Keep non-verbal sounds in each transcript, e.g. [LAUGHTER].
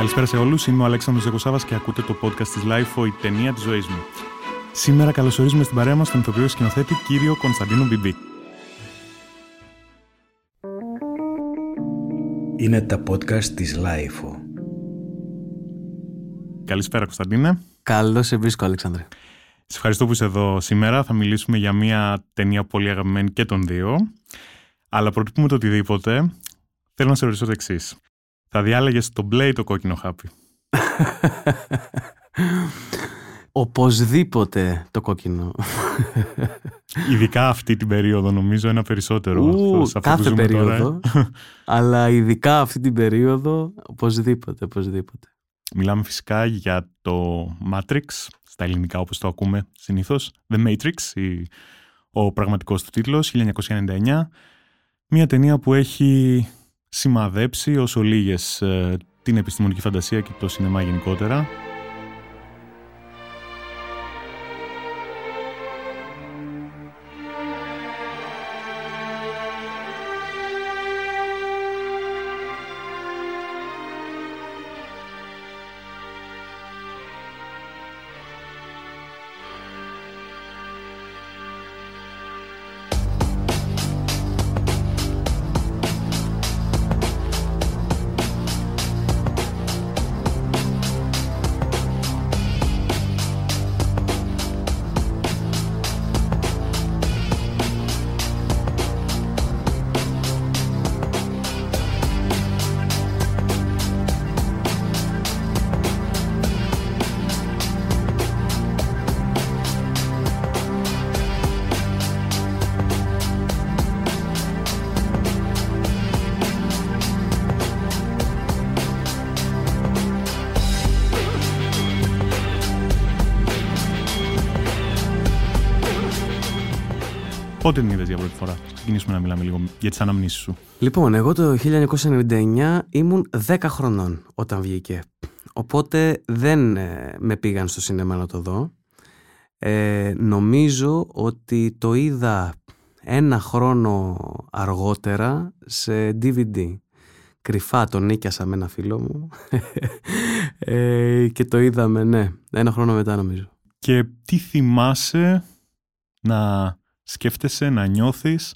Καλησπέρα σε όλους, είμαι ο Αλέξανδρος Ζεκοσάβας και ακούτε το podcast της LIFO, η ταινία της ζωής μου. Σήμερα καλωσορίζουμε στην παρέα μας τον ηθοποιό σκηνοθέτη κύριο Κωνσταντίνο Μπιμπί. Είναι τα podcast της LIFO. Καλησπέρα Κωνσταντίνε. Καλώς σε βρίσκω Αλέξανδρε. Σε ευχαριστώ που είσαι εδώ σήμερα. Θα μιλήσουμε για μια ταινία πολύ αγαπημένη και των δύο. Αλλά πρωτού πούμε το οτιδήποτε, θέλω να σε ρωτήσω το εξής. Θα διάλεγες το μπλε ή το κόκκινο χάπι. Οπωσδήποτε το κόκκινο. Ειδικά αυτή την περίοδο νομίζω ένα περισσότερο. Ου, αυτό, κάθε που περίοδο. αλλά ειδικά αυτή την περίοδο οπωσδήποτε, οπωσδήποτε. Μιλάμε φυσικά για το Matrix, στα ελληνικά όπως το ακούμε συνήθως, The Matrix, η, ο πραγματικός του τίτλος, 1999. Μια ταινία που έχει σημαδέψει όσο λίγες ε, την επιστημονική φαντασία και το σινεμά γενικότερα. Πότε την είδε για πρώτη φορά, ξεκινήσουμε να μιλάμε λίγο για τις αναμνήσεις σου. Λοιπόν, εγώ το 1999 ήμουν 10 χρονών όταν βγήκε. Οπότε δεν ε, με πήγαν στο σινέμα να το δω. Ε, νομίζω ότι το είδα ένα χρόνο αργότερα σε DVD. Κρυφά τον νίκιασα με ένα φίλο μου ε, και το είδαμε, ναι, ένα χρόνο μετά νομίζω. Και τι θυμάσαι να σκέφτεσαι να νιώθεις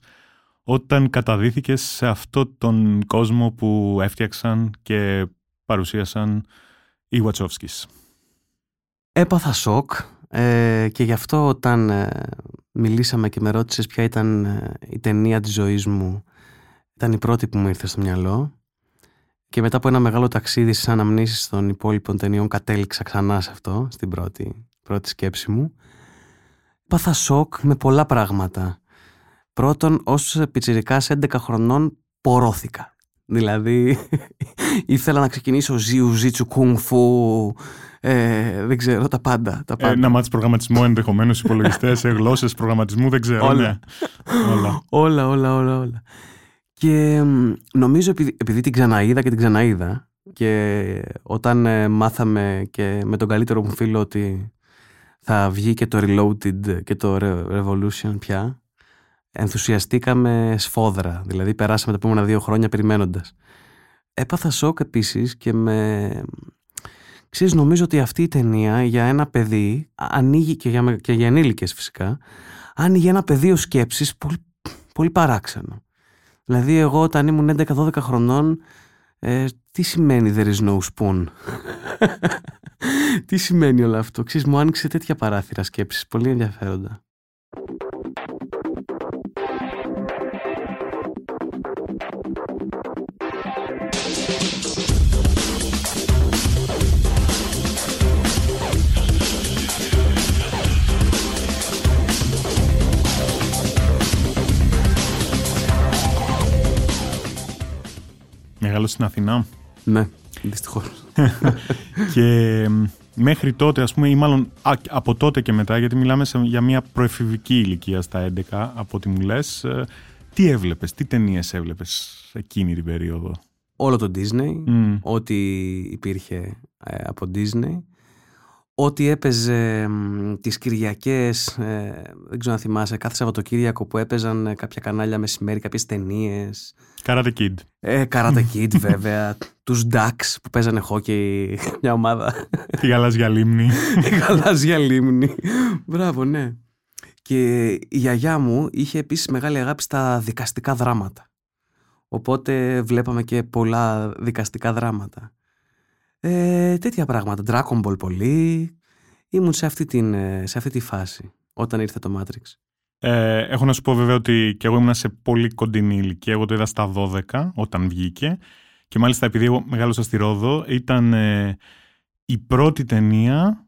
όταν καταδίθηκες σε αυτό τον κόσμο που έφτιαξαν και παρουσίασαν οι Βατσόφσκις. Έπαθα σοκ ε, και γι' αυτό όταν ε, μιλήσαμε και με ρώτησες ποια ήταν ε, η ταινία της ζωής μου ήταν η πρώτη που μου ήρθε στο μυαλό και μετά από ένα μεγάλο ταξίδι στις αναμνήσεις των υπόλοιπων ταινιών κατέληξα ξανά σε αυτό, στην πρώτη, πρώτη σκέψη μου Πάθα σοκ με πολλά πράγματα. Πρώτον, ως πιτσιρικάς 11 χρονών πορώθηκα. Δηλαδή, [LAUGHS] ήθελα να ξεκινήσω ζιου, ζίτσου, κουνφου, ε, δεν ξέρω, τα πάντα. Τα πάντα. Ε, να μάθεις προγραμματισμό ενδεχομένως υπολογιστές, ε, γλώσσες προγραμματισμού, δεν ξέρω. Όλα. Ναι. όλα. όλα, όλα, όλα, όλα. Και νομίζω επειδή, επειδή την ξαναείδα και την ξαναείδα και όταν ε, μάθαμε και με τον καλύτερο μου φίλο ότι θα βγει και το Reloaded και το Revolution πια, ενθουσιαστήκαμε σφόδρα. Δηλαδή περάσαμε τα επόμενα δύο χρόνια περιμένοντας. Έπαθα σοκ επίσης και με... Ξέρεις, νομίζω ότι αυτή η ταινία για ένα παιδί ανοίγει και για, και για ενήλικες φυσικά άνοιγε ένα πεδίο σκέψης πολύ, πολύ παράξενο. Δηλαδή εγώ όταν ήμουν 11-12 χρονών ε, τι σημαίνει there is no spoon; [LAUGHS] Τι σημαίνει όλο αυτό; Ξέρεις, μου άνοιξε τέτοια παράθυρα σκέψης, πολύ ενδιαφέροντα. Μεγάλος στην Αθηνά. Ναι, δυστυχώς. [LAUGHS] και μέχρι τότε, ας πούμε, ή μάλλον από τότε και μετά, γιατί μιλάμε για μια προεφηβική ηλικία στα 11, από ό,τι μου λες, ε, τι έβλεπες, τι ταινίες έβλεπες εκείνη την περίοδο; Όλο το Disney, ό,τι υπήρχε ε, από Disney. ό,τι έπαιζε μ, τις Κυριακές, ε, δεν ξέρω αν θυμάσαι, κάθε Σαββατοκύριακο που έπαιζαν ε, κάποια κανάλια μεσημέρι, κάποιες ταινίες. Karate Kid. Ε, Karate Kid [LAUGHS] βέβαια, τους Ducks που παίζανε χόκκι, μια ομάδα, Τη γαλάζια λίμνη. η γαλάζια λίμνη. Μπράβο, ναι. Και η γιαγιά μου είχε επίσης μεγάλη αγάπη στα δικαστικά δράματα. Οπότε βλέπαμε και πολλά δικαστικά δράματα. Ε, τέτοια πράγματα. Dragon Ball πολύ. Ήμουν σε αυτή, την, ε, σε αυτή τη φάση όταν ήρθε το Matrix. Ε, έχω να σου πω βέβαια ότι και εγώ ήμουν σε πολύ κοντινή ηλικία. Εγώ το είδα στα 12 όταν βγήκε. Και μάλιστα επειδή εγώ μεγάλωσα στη Ρόδο, ήταν ε, η πρώτη ταινία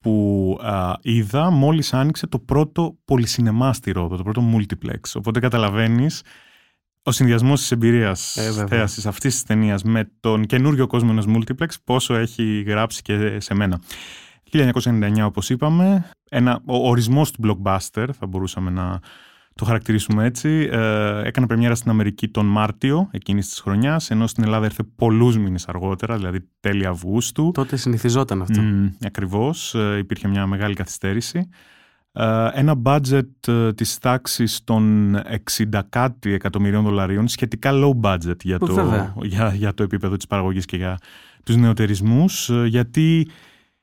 που α, είδα μόλις άνοιξε το πρώτο πολυσινεμά στη Ρόδο, το πρώτο multiplex. Οπότε καταλαβαίνεις ο συνδυασμός της εμπειρίας Ε, βέβαια. θέασης αυτής της ταινίας με τον καινούριο κόσμο ενός multiplex, πόσο έχει γράψει και σε μένα. 1999, όπως είπαμε, ένα, ο ορισμός του blockbuster, θα μπορούσαμε να το χαρακτηρίσουμε έτσι. Ε, έκανε πρεμιέρα στην Αμερική τον Μάρτιο εκείνης της χρονιάς, ενώ στην Ελλάδα ήρθε πολλούς μήνες αργότερα, δηλαδή τέλη Αυγούστου. Τότε συνηθιζόταν αυτό. Mm, ακριβώς, ε, υπήρχε μια μεγάλη καθυστέρηση. Ε, ένα budget ε, της τάξης των 60 κάτι εκατομμυρίων δολαρίων, σχετικά low budget για το, Βέβαια. για, για το επίπεδο της παραγωγής και για τους νεοτερισμούς, ε, γιατί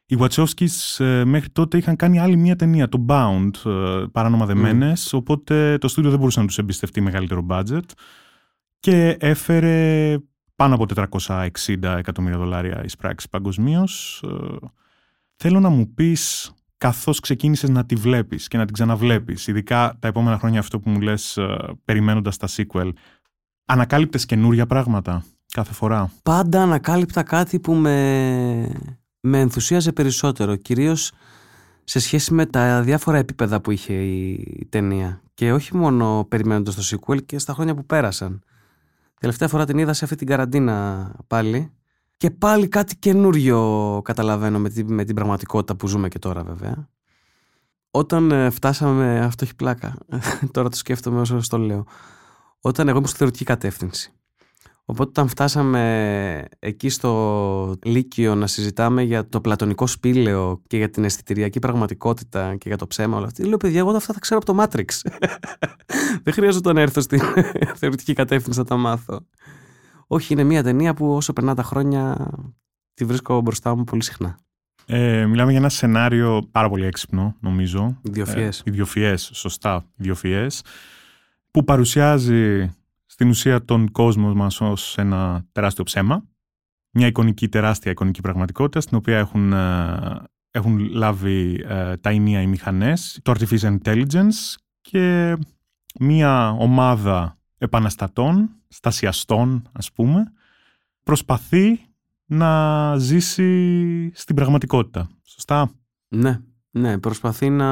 οι Wachowskis ε, μέχρι τότε είχαν κάνει άλλη μία ταινία, το Bound, ε, παράνομα δεμένες, οπότε το στούντιο δεν μπορούσε να τους εμπιστευτεί μεγαλύτερο budget και έφερε πάνω από 460 εκατομμύρια δολάρια εισπράξεις παγκοσμίως. Θέλω να μου πεις καθώς ξεκίνησες να τη βλέπεις και να την ξαναβλέπεις, ειδικά τα επόμενα χρόνια αυτό που μου λες ε, περιμένοντας τα sequel, ανακάλυπτες καινούρια πράγματα κάθε φορά; Πάντα ανακάλυπτα κάτι που με, με ενθουσίαζε περισσότερο. Κυρίως σε σχέση με τα διάφορα επίπεδα που είχε η ταινία. Και όχι μόνο περιμένοντας το sequel και στα χρόνια που πέρασαν. Τελευταία φορά την είδα σε αυτή την καραντίνα πάλι. Και πάλι κάτι καινούριο καταλαβαίνω με την, με την πραγματικότητα που ζούμε και τώρα βέβαια. Όταν ε, φτάσαμε, αυτό έχει πλάκα, [LAUGHS] τώρα το σκέφτομαι όσο το λέω. Όταν εγώ ήμουν στη θεωρητική κατεύθυνση. Οπότε όταν φτάσαμε εκεί στο Λύκειο να συζητάμε για το πλατωνικό σπήλαιο και για την αισθητηριακή πραγματικότητα και για το ψέμα όλα αυτά, λέω παιδιά εγώ αυτά θα ξέρω από το Matrix. [LAUGHS] Δεν χρειάζεται να έρθω στην [LAUGHS] θεωρητική κατεύθυνση να τα μάθω. Όχι, είναι μια ταινία που όσο περνά τα χρόνια τη βρίσκω μπροστά μου πολύ συχνά. Ε, μιλάμε για ένα σενάριο πάρα πολύ έξυπνο, νομίζω. Ιδιοφιές. Ε, ιδιοφιές, σωστά, ιδιοφιές, που παρουσιάζει στην ουσία τον κόσμο μας ως ένα τεράστιο ψέμα. Μια εικονική, τεράστια εικονική πραγματικότητα, στην οποία έχουν, ε, έχουν λάβει ε, τα ενία οι μηχανές, το artificial intelligence και μια ομάδα επαναστατών, στασιαστών ας πούμε, προσπαθεί να ζήσει στην πραγματικότητα. Σωστά; Ναι, ναι, προσπαθεί να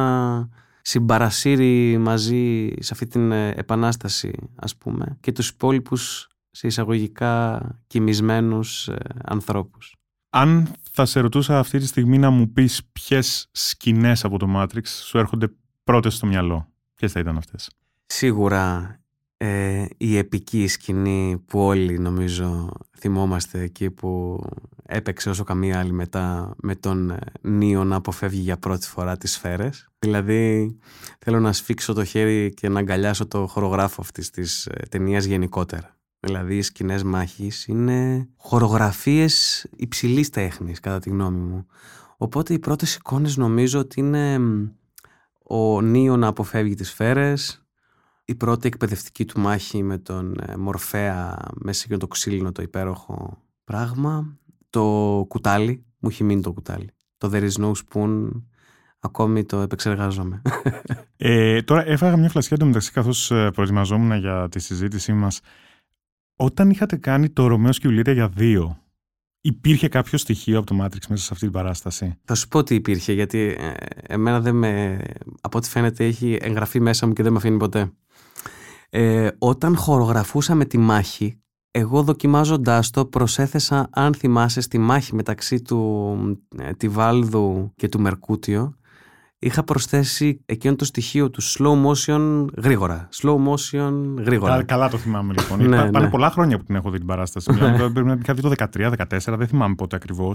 συμπαρασύρει μαζί σε αυτή την ε, επανάσταση ας πούμε και τους υπόλοιπους σε εισαγωγικά κοιμισμένους ε, ανθρώπους. Αν θα σε ρωτούσα αυτή τη στιγμή να μου πεις ποιες σκηνές από το Matrix σου έρχονται πρώτες στο μυαλό, ποιες θα ήταν αυτές; Σίγουρα ε, η επική σκηνή που όλοι νομίζω θυμόμαστε εκεί που έπαιξε όσο καμία άλλη μετά με τον ε, Νίο να αποφεύγει για πρώτη φορά τις σφαίρες. Δηλαδή θέλω να σφίξω το χέρι και να αγκαλιάσω το χορογράφο αυτής της ε, ταινίας γενικότερα. Δηλαδή οι σκηνές μάχης είναι χορογραφίες υψηλής τέχνης κατά τη γνώμη μου. Οπότε οι πρώτες εικόνες νομίζω ότι είναι μ, ο Νίο να αποφεύγει τις σφαίρες, η πρώτη εκπαιδευτική του μάχη με τον ε, Μορφέα μέσα και το ξύλινο το υπέροχο πράγμα. Το κουτάλι, μου έχει μείνει το κουτάλι. Το There is no spoon, ακόμη το επεξεργάζομαι. Ε, τώρα έφαγα μια φλασιά εντωμεταξύ καθώς ε, προετοιμαζόμουν για τη συζήτησή μας. Όταν είχατε κάνει το Ρωμαίος και η Ιουλία για δύο, υπήρχε κάποιο στοιχείο από το Matrix μέσα σε αυτή την παράσταση; Θα σου πω ότι υπήρχε, γιατί ε, εμένα δεν με, από ό,τι φαίνεται έχει εγγραφεί μέσα μου και δεν με αφήνει ποτέ. Ε, όταν χορογραφούσαμε τη μάχη, εγώ δοκιμάζοντάς το προσέθεσα, αν θυμάσαι, στη μάχη μεταξύ του ε, Τιβάλδου και του Μερκούτιο, είχα προσθέσει εκείνο το στοιχείο του slow motion γρήγορα. Slow motion γρήγορα. Κα- καλά το θυμάμαι λοιπόν. Ναι, Πα- Πάνε ναι. πολλά χρόνια που την έχω δει την παράσταση. Μιλάμε, τώρα Πρέπει να την είχα δει το 13-14, δεν θυμάμαι πότε ακριβώ.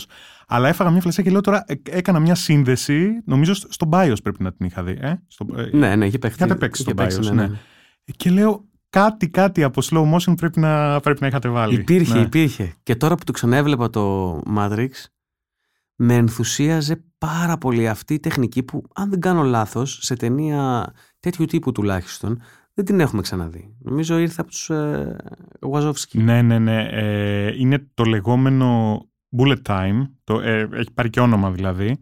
Αλλά έφαγα μια φλασιά και λέω τώρα, ε, έκανα μια σύνδεση. Νομίζω στο- στο BIOS πρέπει να την είχα δει. Ε? Στο, ε, Ναι, ναι, είχε παίξει. Είχατε παίξει είχε στο BIOS, ναι, ναι. Και λέω κάτι, κάτι από slow motion πρέπει να, πρέπει να είχατε βάλει. Υπήρχε, Ναι. υπήρχε. Και τώρα που το ξανέβλεπα το Matrix, με ενθουσίαζε πάρα πολύ αυτή η τεχνική που, αν δεν κάνω λάθος, σε ταινία τέτοιου τύπου τουλάχιστον, δεν την έχουμε ξαναδεί. Νομίζω ήρθε από τους ε, Wazowski. Ναι, ναι, ναι. Ε, είναι το λεγόμενο bullet time. Το, ε, έχει πάρει και όνομα δηλαδή.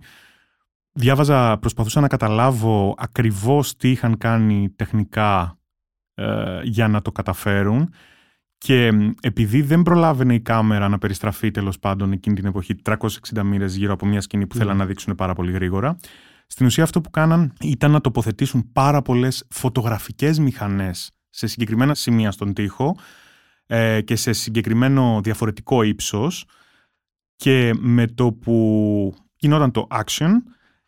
Διάβαζα, προσπαθούσα να καταλάβω ακριβώς τι είχαν κάνει τεχνικά ε, για να το καταφέρουν και μ, επειδή δεν προλάβαινε η κάμερα να περιστραφεί τέλος πάντων εκείνη την εποχή 360 μοίρες γύρω από μια σκηνή που Mm. θέλαν να δείξουν πάρα πολύ γρήγορα στην ουσία αυτό που κάναν ήταν να τοποθετήσουν πάρα πολλές φωτογραφικές μηχανές σε συγκεκριμένα σημεία στον τοίχο ε, και σε συγκεκριμένο διαφορετικό ύψος και με το που γινόταν το action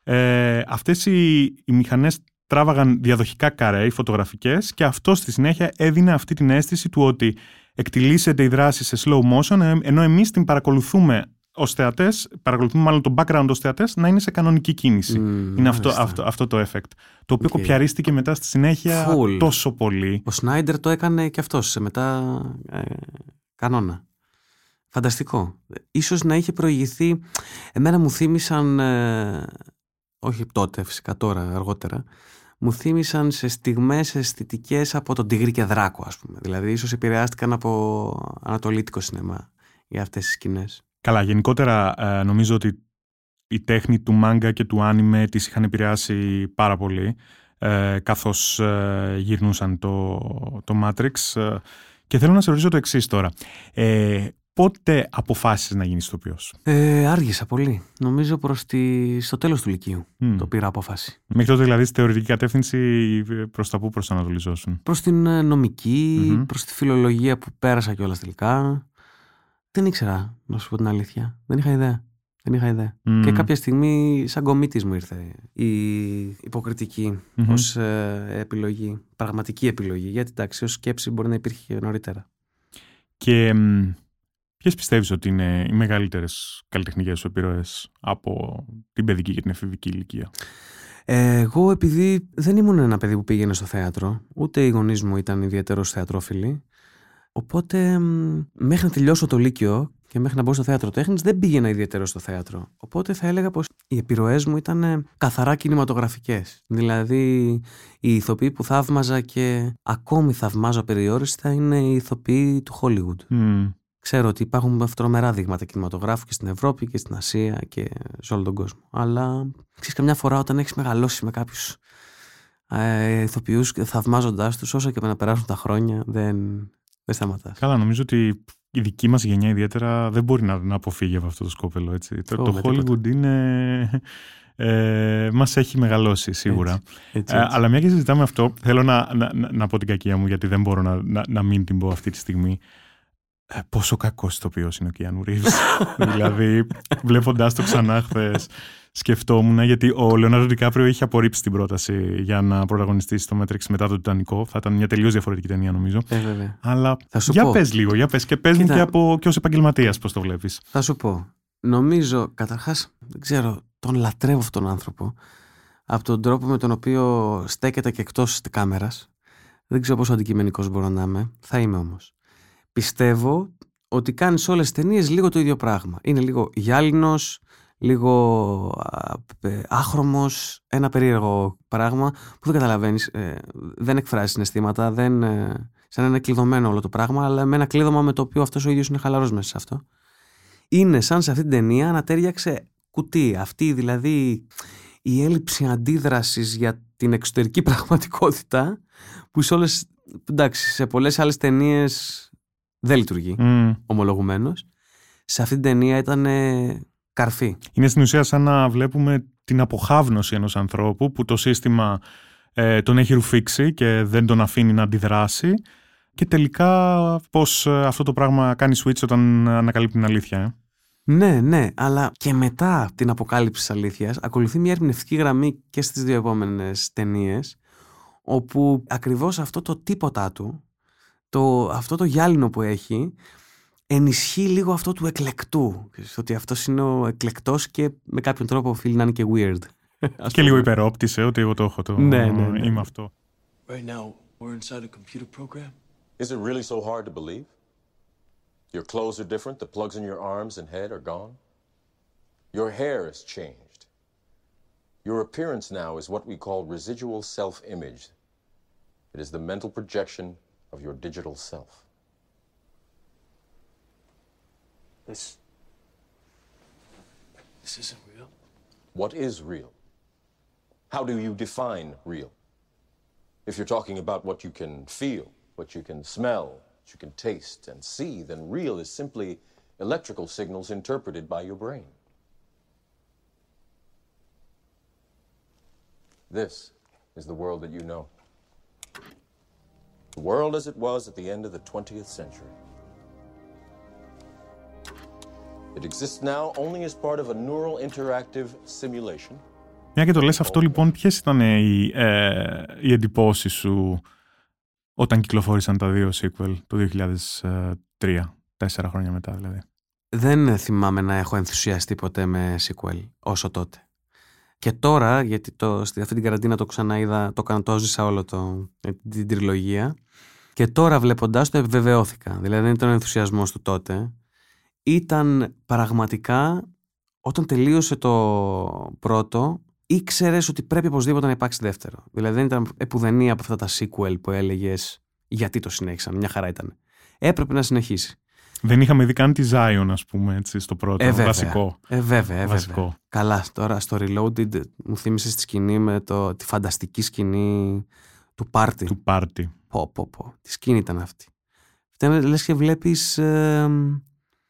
ε, αυτές οι, οι μηχανές τράβαγαν διαδοχικά καρέ, οι φωτογραφικές και αυτό στη συνέχεια έδινε αυτή την αίσθηση του ότι εκτυλίσσεται η δράση σε slow motion ε, ενώ εμείς την παρακολουθούμε ως θεατές, παρακολουθούμε μάλλον το background ως θεατές να είναι σε κανονική κίνηση. Μμμ, είναι αυτό, μάλιστα. αυτό, αυτό το effect. Το οποίο Οκ. κοπιαρίστηκε μετά στη συνέχεια Full. τόσο πολύ. Ο Σνάιντερ το έκανε και αυτός σε μετά ε, κανόνα. Φανταστικό. Ίσως να είχε προηγηθεί... Εμένα μου θύμισαν... ε, όχι τότε φυσικά τώρα αργότερα. Μου θύμισαν σε στιγμές αισθητικές από τον Τίγρη και Δράκο ας πούμε. Δηλαδή ίσως επηρεάστηκαν από ανατολίτικο σινεμά για αυτές τις σκηνές. Καλά, γενικότερα ε, νομίζω ότι η τέχνη του μάγκα και του άνιμε τις είχαν επηρεάσει πάρα πολύ ε, καθώς ε, γυρνούσαν το, το Matrix ε, και θέλω να σε ρωτήσω το εξής τώρα. Ε, πότε αποφάσισες να γίνεις ηθοποιός; Ε, άργησα πολύ. Νομίζω προς τη... στο τέλος του Λυκείου Μμ. το πήρα απόφαση. Μέχρι τότε δηλαδή στη θεωρητική κατεύθυνση ε, προς τα πού προσανατολιζόσουν. προς την ε, νομική, Μμμ. προς τη φιλολογία που πέρασα κιόλας τελικά. Δεν ήξερα, να σου πω την αλήθεια. Δεν είχα ιδέα. Δεν είχα ιδέα. Μμ. Και κάποια στιγμή σαν κομίτης μου ήρθε η υποκριτική Μμμ. ως ε, επιλογή, πραγματική επιλογή. Γιατί εντάξει, ως σκέψη μπορεί να υπήρχε και νωρίτερα. Και μ, ποιες πιστεύεις ότι είναι οι μεγαλύτερες καλλιτεχνικές σου επιρροές από την παιδική και την εφηβική ηλικία; Ε, εγώ επειδή δεν ήμουν ένα παιδί που πήγαινε στο θέατρο, ούτε οι γονείς μου ήταν ιδιαίτερο θεατρόφιλοι, οπότε μ, μέχρι να τελειώσω το Λύκειο και μέχρι να μπω στο θέατρο τέχνης δεν πήγαινα ιδιαίτερο στο θέατρο. Οπότε θα έλεγα πως οι επιρροές μου ήταν ε, καθαρά κινηματογραφικές. Δηλαδή οι ηθοποιοί που θαύμαζα και ακόμη θαυμάζω περιόριστα είναι οι ηθοποιοί του Hollywood. Μ, Ξέρω ότι υπάρχουν τρομερά δείγματα κινηματογράφου και στην Ευρώπη και στην Ασία και σε όλο τον κόσμο. Αλλά ξέρεις, καμιά φορά όταν έχεις μεγαλώσει με κάποιους ε, ηθοποιούς θαυμάζοντάς τους, όσο και να περάσουν τα χρόνια, δεν, δεν σταματάς. Καλά, νομίζω ότι η δική μας γενιά ιδιαίτερα δεν μπορεί να, να αποφύγει από αυτό το σκόπελο. Έτσι. Το, Ω, το με Hollywood είναι... Ε, μας έχει μεγαλώσει σίγουρα. Έτσι, Ε, έτσι. αλλά μια και συζητάμε αυτό, θέλω να, να, να, να πω την κακία μου γιατί δεν μπορώ να, να, να μην την πω αυτή τη στιγμή. Ε, πόσο κακός ηθοποιός είναι ο Κιάνου Ρίβς. [LAUGHS] δηλαδή, βλέποντάς το ξανά χθες, σκεφτόμουν γιατί ο Λεωνάρντο Ντικάπριο είχε απορρίψει την πρόταση για να πρωταγωνιστήσει στο Matrix μετά το Τιτανικό. Θα ήταν μια τελείως διαφορετική ταινία, νομίζω. Ε, βέβαια. Αλλά Θα σου για πω. πες λίγο, για πες και πες μου Κοίτα. και, από, και ως επαγγελματίας πώς το βλέπεις. Θα σου πω. Νομίζω, καταρχάς, δεν ξέρω, τον λατρεύω αυτόν τον άνθρωπο. Από τον τρόπο με τον οποίο στέκεται και εκτός της κάμερας. Δεν ξέρω πόσο αντικειμενικός μπορώ να είμαι. Θα είμαι όμως. Πιστεύω ότι κάνεις σε όλες τις ταινίες λίγο το ίδιο πράγμα. Είναι λίγο γυάλινος, λίγο α, ε, άχρωμος, ένα περίεργο πράγμα που δεν καταλαβαίνεις, ε, δεν εκφράζει συναισθήματα, δεν, ε, σαν να είναι κλειδωμένο όλο το πράγμα, αλλά με ένα κλείδωμα με το οποίο αυτός ο ίδιος είναι χαλαρός μέσα σε αυτό. Είναι σαν σε αυτή την ταινία να τέριαξε κουτί. Αυτή δηλαδή η έλλειψη αντίδρασης για την εξωτερική [LAUGHS] πραγματικότητα που σε όλες, εντάξει, σε πολλές άλλες ταινίες δεν λειτουργεί, Μμ. ομολογουμένως. Σε αυτή την ταινία ήταν ε, καρφί. Είναι στην ουσία σαν να βλέπουμε την αποχάβνωση ενός ανθρώπου που το σύστημα ε, τον έχει ρουφήξει και δεν τον αφήνει να αντιδράσει και τελικά πώς ε, αυτό το πράγμα κάνει switch όταν ανακαλύπτει την αλήθεια. Ε. Ναι, ναι, αλλά και μετά την αποκάλυψη της αλήθειας ακολουθεί μια ερμηνευτική γραμμή και στις δύο επόμενες ταινίες, όπου ακριβώς αυτό το τίποτα του, το, αυτό το γυάλινο που έχει, ενισχύει λίγο αυτό του εκλεκτού. Ότι αυτό είναι ο εκλεκτός και με κάποιον τρόπο οφείλει να είναι και weird. και λίγο υπερόπτησε ότι εγώ το έχω το. Ναι, ναι, ναι. Είμαι αυτό. Right now, we're inside a computer program. Is it really so hard to believe? Your clothes are different, the plugs in your arms and head are gone. Your hair has changed. Your appearance now is what we call residual self image. It is the mental projection of your digital self. This. This isn't real. What is real? How do you define real? If you're talking about what you can feel, what you can smell, what you can taste and see, then real is simply electrical signals interpreted by your brain. This is the world that you know. The world as it was at the end of the 20th century. It exists now only as part of a neural interactive simulation. Μια και το λες αυτό λοιπόν, ποιες ήταν οι, ε, οι εντυπώσεις σου όταν κυκλοφόρησαν τα δύο sequel το 2003, τέσσερα χρόνια μετά δηλαδή; Δεν θυμάμαι να έχω ενθουσιαστεί ποτέ με sequel όσο τότε. Και τώρα, γιατί το, στη, αυτή την καραντίνα το ξαναείδα, το κάνω, το ζήσα όλο το, την τριλογία. Και τώρα βλέποντάς το επιβεβαιώθηκα. Δηλαδή δεν ήταν ο ενθουσιασμός του τότε. Ήταν πραγματικά, όταν τελείωσε το πρώτο, ήξερες ότι πρέπει οπωσδήποτε να υπάρξει δεύτερο. Δηλαδή δεν ήταν επουδενή από αυτά τα sequel που έλεγες γιατί το συνέχισαν. Μια χαρά ήταν. Έπρεπε να συνεχίσει. Δεν είχαμε δει καν τη Zion, ας πούμε, έτσι, στο πρώτο. Ε, βέβαια. βασικό. Ε, βέβαια, ε, Βασικό. βέβαια. Καλά, τώρα στο Reloaded μου θύμισε τη σκηνή με το, τη φανταστική σκηνή του πάρτι. Του πάρτι. Πω, πω, πω. Τι σκηνή ήταν αυτή. Φταίμε, λες και βλέπεις ε,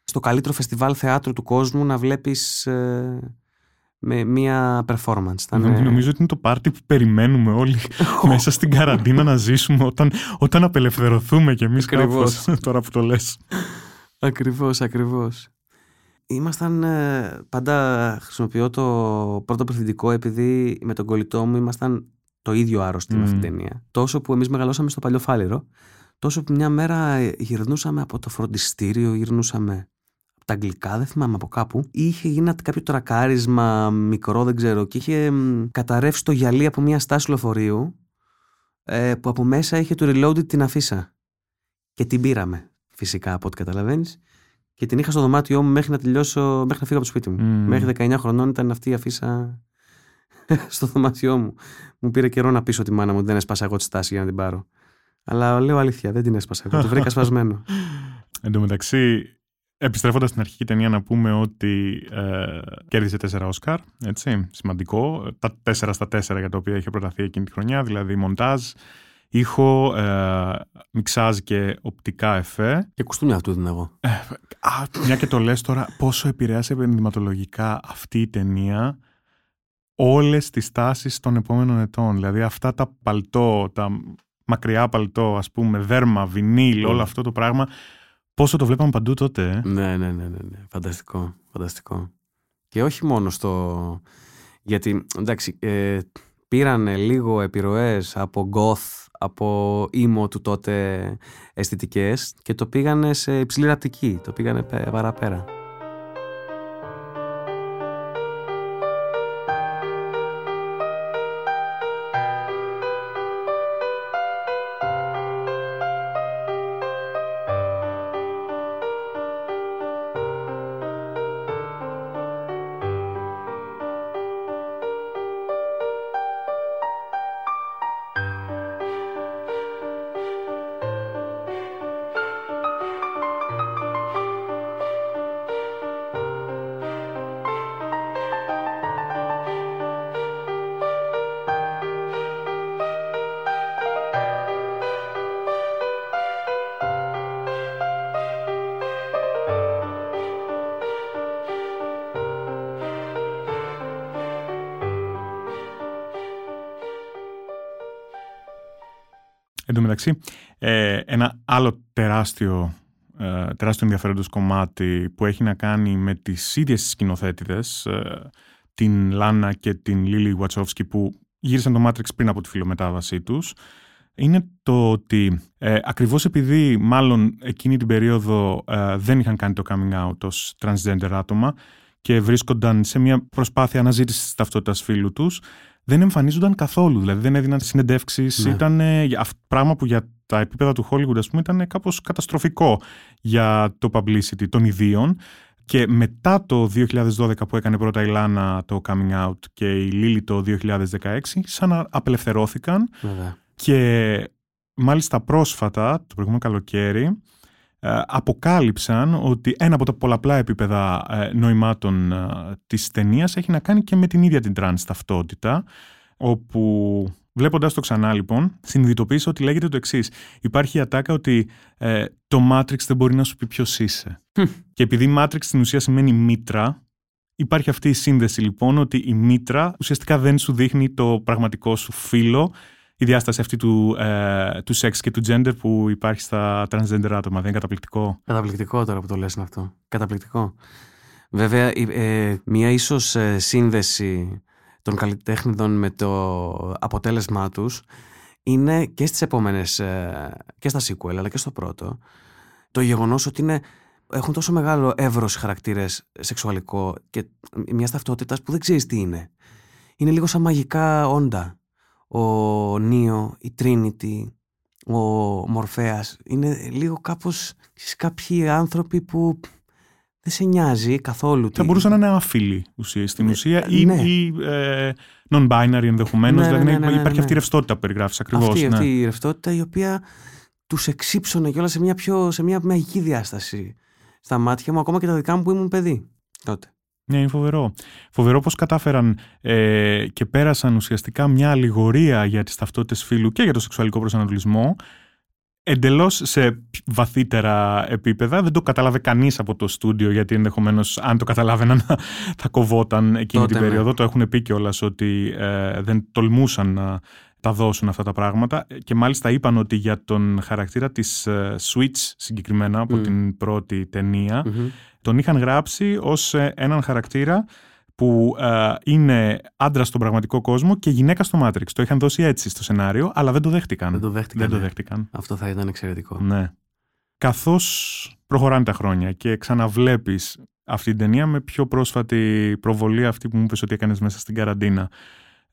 στο καλύτερο φεστιβάλ θεάτρου του κόσμου να βλέπεις ε, με μία performance. Ήταν, Νομ- ε, Νομίζω ότι είναι το πάρτι που περιμένουμε όλοι [LAUGHS] μέσα στην καραντίνα να ζήσουμε όταν, όταν απελευθερωθούμε κι εμείς Ακριβώς. κάπως, [LAUGHS] τώρα που το λες. Ακριβώς, ακριβώς. Ήμασταν, ε, πάντα χρησιμοποιώ το πρώτο πληθυντικό επειδή με τον κολλητό μου ήμασταν το ίδιο άρρωστοι με αυτήν την Μμμ. ταινία. Τόσο που εμείς μεγαλώσαμε στο Παλιοφάλιρο, τόσο που μια μέρα ε, γυρνούσαμε από το φροντιστήριο, γυρνούσαμε από τα αγγλικά, δεν θυμάμαι από κάπου. Είχε γίνει κάποιο τρακάρισμα μικρό, δεν ξέρω, και είχε μ, καταρρεύσει το γυαλί από μια στάση λεωφορείου ε, που από μέσα είχε το reloaded την αφίσα. Και την πήραμε, φυσικά από ό,τι καταλαβαίνεις. Και την είχα στο δωμάτιό μου μέχρι να τελειώσω, μέχρι να φύγω από το σπίτι μου. Μμμ. Μέχρι 19 χρονών ήταν αυτή η αφίσα [LAUGHS] στο δωμάτιό μου. Μου πήρε καιρό να πείσω τη μάνα μου ότι δεν έσπασα εγώ τη στάση για να την πάρω. Αλλά λέω αλήθεια, δεν την έσπασα εγώ. Το βρήκα [LAUGHS] σπασμένο. Εν τω μεταξύ, επιστρέφοντας στην αρχική ταινία να πούμε ότι ε, κέρδισε τέσσερα Όσκαρ, έτσι, σημαντικό. Τα τέσσερα στα τέσσερα για τα οποία είχε προταθεί εκείνη τη χρονιά, δηλαδή μοντάζ, ήχο, ε, μιξάζ και οπτικά εφέ. και κουστούμια αυτού την εγώ. Α, μια και το λες τώρα, πόσο επηρέασε επενδυματολογικά αυτή η ταινία όλες τις τάσεις των επόμενων ετών. Δηλαδή αυτά τα παλτό, τα μακριά παλτό, ας πούμε, δέρμα, βινίλ, όλο αυτό το πράγμα, πόσο το βλέπαμε παντού τότε. ε; Ναι, ναι, ναι, ναι, ναι. Φανταστικό, φανταστικό. Και όχι μόνο στο... Γιατί, εντάξει, ε, πήρανε λίγο επιρροές από goth, από emo του τότε αισθητικές και το πήγανε σε υψηλή ραπτική, το πήγανε πε- παραπέρα. Μεταξύ, ε, ένα άλλο τεράστιο ε, τεράστιο ενδιαφέροντος κομμάτι που έχει να κάνει με τις ίδιες τις σκηνοθέτηδες, ε, την Λάνα και την Λίλι Βατσόφσκι που γύρισαν το Matrix πριν από τη φιλομετάβασή τους, είναι το ότι ε, ακριβώς επειδή μάλλον εκείνη την περίοδο ε, δεν είχαν κάνει το coming out ως transgender άτομα και βρίσκονταν σε μια προσπάθεια αναζήτησης της ταυτότητας φίλου τους, δεν εμφανίζονταν καθόλου. Δηλαδή δεν έδιναν συνεντεύξεις. Ναι. Ήταν ε, πράγμα που για τα επίπεδα του Hollywood ας πούμε, ήταν κάπως καταστροφικό για το publicity των ιδίων. Και μετά το 2012 που έκανε πρώτα η Λάνα το coming out και η Λίλη το 2016, σαν να απελευθερώθηκαν Βέβαια. και μάλιστα πρόσφατα, το προηγούμενο καλοκαίρι, ε, αποκάλυψαν ότι ένα από τα πολλαπλά επίπεδα ε, νοημάτων ε, της ταινίας έχει να κάνει και με την ίδια την τρανς ταυτότητα, όπου βλέποντας το ξανά λοιπόν, συνειδητοποίησα ότι λέγεται το εξής. Υπάρχει η ατάκα ότι ε, το Matrix δεν μπορεί να σου πει ποιος είσαι. και επειδή Matrix στην ουσία σημαίνει μήτρα, υπάρχει αυτή η σύνδεση λοιπόν ότι η μήτρα ουσιαστικά δεν σου δείχνει το πραγματικό σου φύλο η διάσταση αυτή του, ε, του σεξ και του gender που υπάρχει στα transgender άτομα. Δεν είναι καταπληκτικό; Καταπληκτικό τώρα που το λες αυτό. Καταπληκτικό. Βέβαια, ε, μια ίσως ε, σύνδεση των καλλιτέχνηδων με το αποτέλεσμά τους είναι και στις επόμενες, ε, και στα sequel αλλά και στο πρώτο, το γεγονός ότι είναι, έχουν τόσο μεγάλο εύρος χαρακτήρες σεξουαλικό και μιας ταυτότητας που δεν ξέρεις τι είναι. Είναι λίγο σαν μαγικά όντα. Ο Νίο, η Τρίνιτι, ο Μορφέας. Είναι λίγο κάπως ξέρεις, κάποιοι άνθρωποι που δεν σε νοιάζει καθόλου. Θα μπορούσαν να είναι άφιλοι ουσία, στην ουσία ή, ναι. ή ε, non-binary ενδεχομένως. Ναι, ναι, δηλαδή ναι, ναι, ναι, υπάρχει ναι. αυτή η ρευστότητα που περιγράφεις ακριβώς. αυτή, ναι. αυτή η ρευστότητα η οποία τους εξύψωνε κιόλας σε μια, πιο, σε μια μαγική διάσταση στα μάτια μου, ακόμα και τα δικά μου που ήμουν παιδί τότε. Ναι, είναι φοβερό. Φοβερό πώς κατάφεραν ε, και πέρασαν ουσιαστικά μια αλληγορία για τις ταυτότητες φύλου και για το σεξουαλικό προσανατολισμό εντελώς σε βαθύτερα επίπεδα. Δεν το κατάλαβε κανείς από το στούντιο γιατί ενδεχομένως αν το καταλάβαιναν [LAUGHS] θα κοβόταν εκείνη Τότε, την ναι. περίοδο. Το έχουν πει κιόλας ότι ε, δεν τολμούσαν να τα δώσουν αυτά τα πράγματα και μάλιστα είπαν ότι για τον χαρακτήρα της ε, Switch συγκεκριμένα από Μμ. την πρώτη ταινία Μμμ. τον είχαν γράψει ως ε, έναν χαρακτήρα που ε, είναι άντρα στον πραγματικό κόσμο και γυναίκα στο Matrix. Το είχαν δώσει έτσι στο σενάριο, αλλά δεν το δέχτηκαν. Δεν το δέχτηκαν. Δεν το ναι. δέχτηκαν. Αυτό θα ήταν εξαιρετικό. Ναι. Καθώς προχωράνε τα χρόνια και ξαναβλέπεις αυτή την ταινία με πιο πρόσφατη προβολή αυτή που μου είπες ότι έκανες μέσα στην καραντίνα.